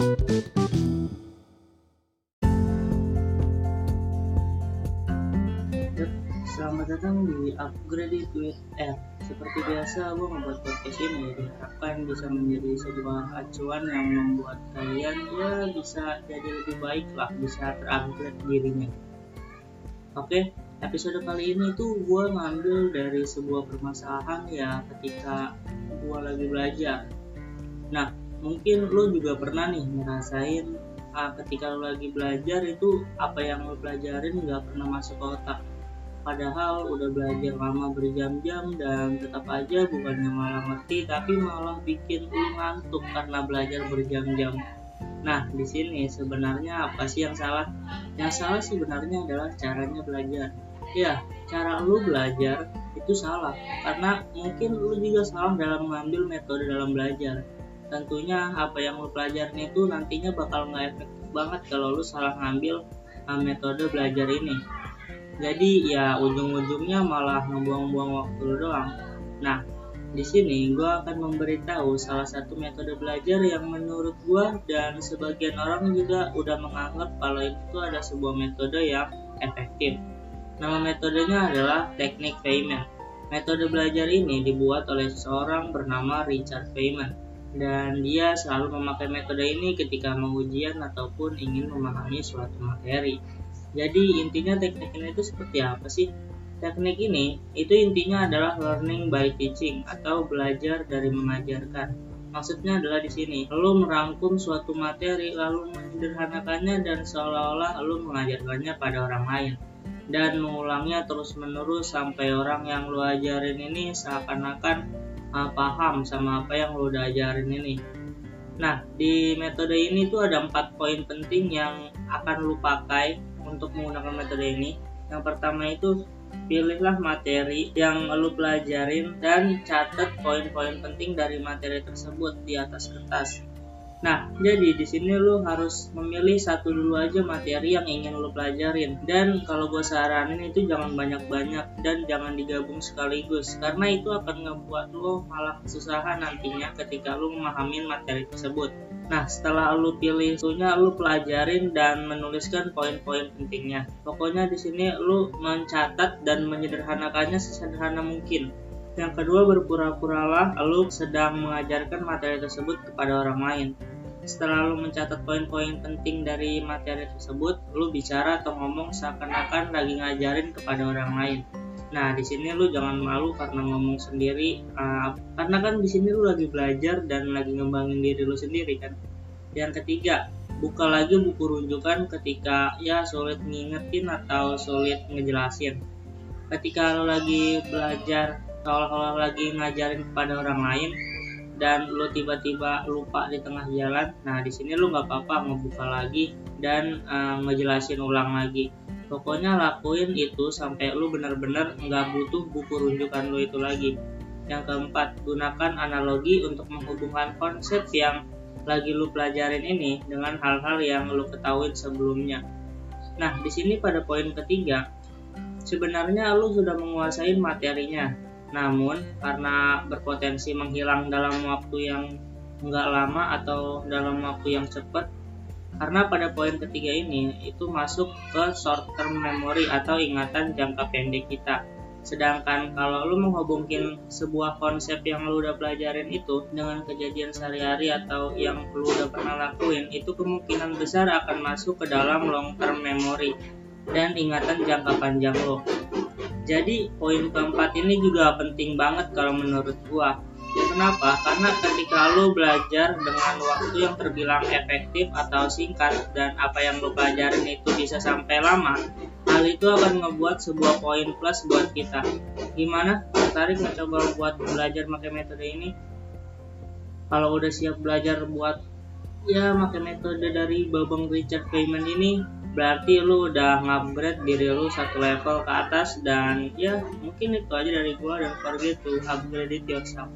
Selamat datang di Upgrade with Ed. Seperti biasa, gue membuat podcast ini diharapkan bisa menjadi sebuah acuan yang membuat kalian ya bisa jadi lebih baik lah, bisa terupgrade dirinya. Oke, episode kali ini tuh gue ngambil dari sebuah permasalahan ya ketika gue lagi belajar. Nah, mungkin lo juga pernah nih ngerasain uh, ketika lo lagi belajar itu apa yang lo pelajarin nggak pernah masuk ke otak padahal udah belajar lama berjam-jam dan tetap aja bukannya malah ngerti tapi malah bikin lu ngantuk karena belajar berjam-jam. Nah, di sini sebenarnya apa sih yang salah? Yang salah sebenarnya adalah caranya belajar. Ya, cara lu belajar itu salah karena mungkin lu juga salah dalam mengambil metode dalam belajar. Tentunya apa yang lu pelajarin itu nantinya bakal nggak efektif banget kalau lu salah ngambil uh, metode belajar ini jadi ya ujung-ujungnya malah ngebuang-buang waktu lu doang nah di sini gue akan memberitahu salah satu metode belajar yang menurut gue dan sebagian orang juga udah menganggap kalau itu ada sebuah metode yang efektif. Nama metodenya adalah teknik Feynman. Metode belajar ini dibuat oleh seseorang bernama Richard Feynman dan dia selalu memakai metode ini ketika mengujian ataupun ingin memahami suatu materi. Jadi intinya teknik ini itu seperti apa sih? Teknik ini itu intinya adalah learning by teaching atau belajar dari mengajarkan. Maksudnya adalah di sini, lo merangkum suatu materi lalu menyederhanakannya dan seolah-olah lo mengajarkannya pada orang lain dan mengulangnya terus-menerus sampai orang yang lo ajarin ini seakan-akan uh, paham sama apa yang lo udah ajarin ini. Nah, di metode ini tuh ada empat poin penting yang akan lo pakai untuk menggunakan metode ini. Yang pertama itu pilihlah materi yang lo pelajarin dan catat poin-poin penting dari materi tersebut di atas kertas. Nah, jadi di sini lo harus memilih satu dulu aja materi yang ingin lo pelajarin. Dan kalau gue saranin itu jangan banyak-banyak dan jangan digabung sekaligus karena itu akan ngebuat lo malah kesusahan nantinya ketika lo memahami materi tersebut. Nah, setelah lu pilih itunya, lu pelajarin dan menuliskan poin-poin pentingnya. Pokoknya di sini lu mencatat dan menyederhanakannya sesederhana mungkin. Yang kedua, berpura-puralah lu sedang mengajarkan materi tersebut kepada orang lain. Setelah lu mencatat poin-poin penting dari materi tersebut, lu bicara atau ngomong seakan-akan lagi ngajarin kepada orang lain. Nah, di sini lu jangan malu karena ngomong sendiri, uh, karena kan di sini lu lagi belajar dan lagi ngembangin diri lu sendiri kan. Yang ketiga, buka lagi buku rujukan ketika ya sulit ngingetin atau sulit ngejelasin. Ketika lu lagi belajar, kalau lagi ngajarin kepada orang lain, dan lu tiba-tiba lupa di tengah jalan, nah di sini lu nggak apa-apa ngebuka lagi dan uh, ngejelasin ulang lagi. Pokoknya lakuin itu sampai lu bener-bener nggak butuh buku rujukan lu itu lagi. Yang keempat gunakan analogi untuk menghubungkan konsep yang lagi lu pelajarin ini dengan hal-hal yang lu ketahui sebelumnya. Nah di sini pada poin ketiga sebenarnya lu sudah menguasai materinya namun karena berpotensi menghilang dalam waktu yang nggak lama atau dalam waktu yang cepat karena pada poin ketiga ini itu masuk ke short term memory atau ingatan jangka pendek kita. Sedangkan kalau lu menghubungkan sebuah konsep yang lu udah pelajarin itu dengan kejadian sehari-hari atau yang lu udah pernah lakuin, itu kemungkinan besar akan masuk ke dalam long term memory dan ingatan jangka panjang lo. Jadi poin keempat ini juga penting banget kalau menurut gua Kenapa? Karena ketika lo belajar dengan waktu yang terbilang efektif atau singkat dan apa yang lo pelajarin itu bisa sampai lama, hal itu akan ngebuat sebuah poin plus buat kita. Gimana? Tertarik mencoba buat belajar pakai metode ini? Kalau udah siap belajar buat ya pakai metode dari Babang Richard Feynman ini, berarti lu udah ngupgrade diri lu satu level ke atas dan ya mungkin itu aja dari gua dan forget to upgrade it yourself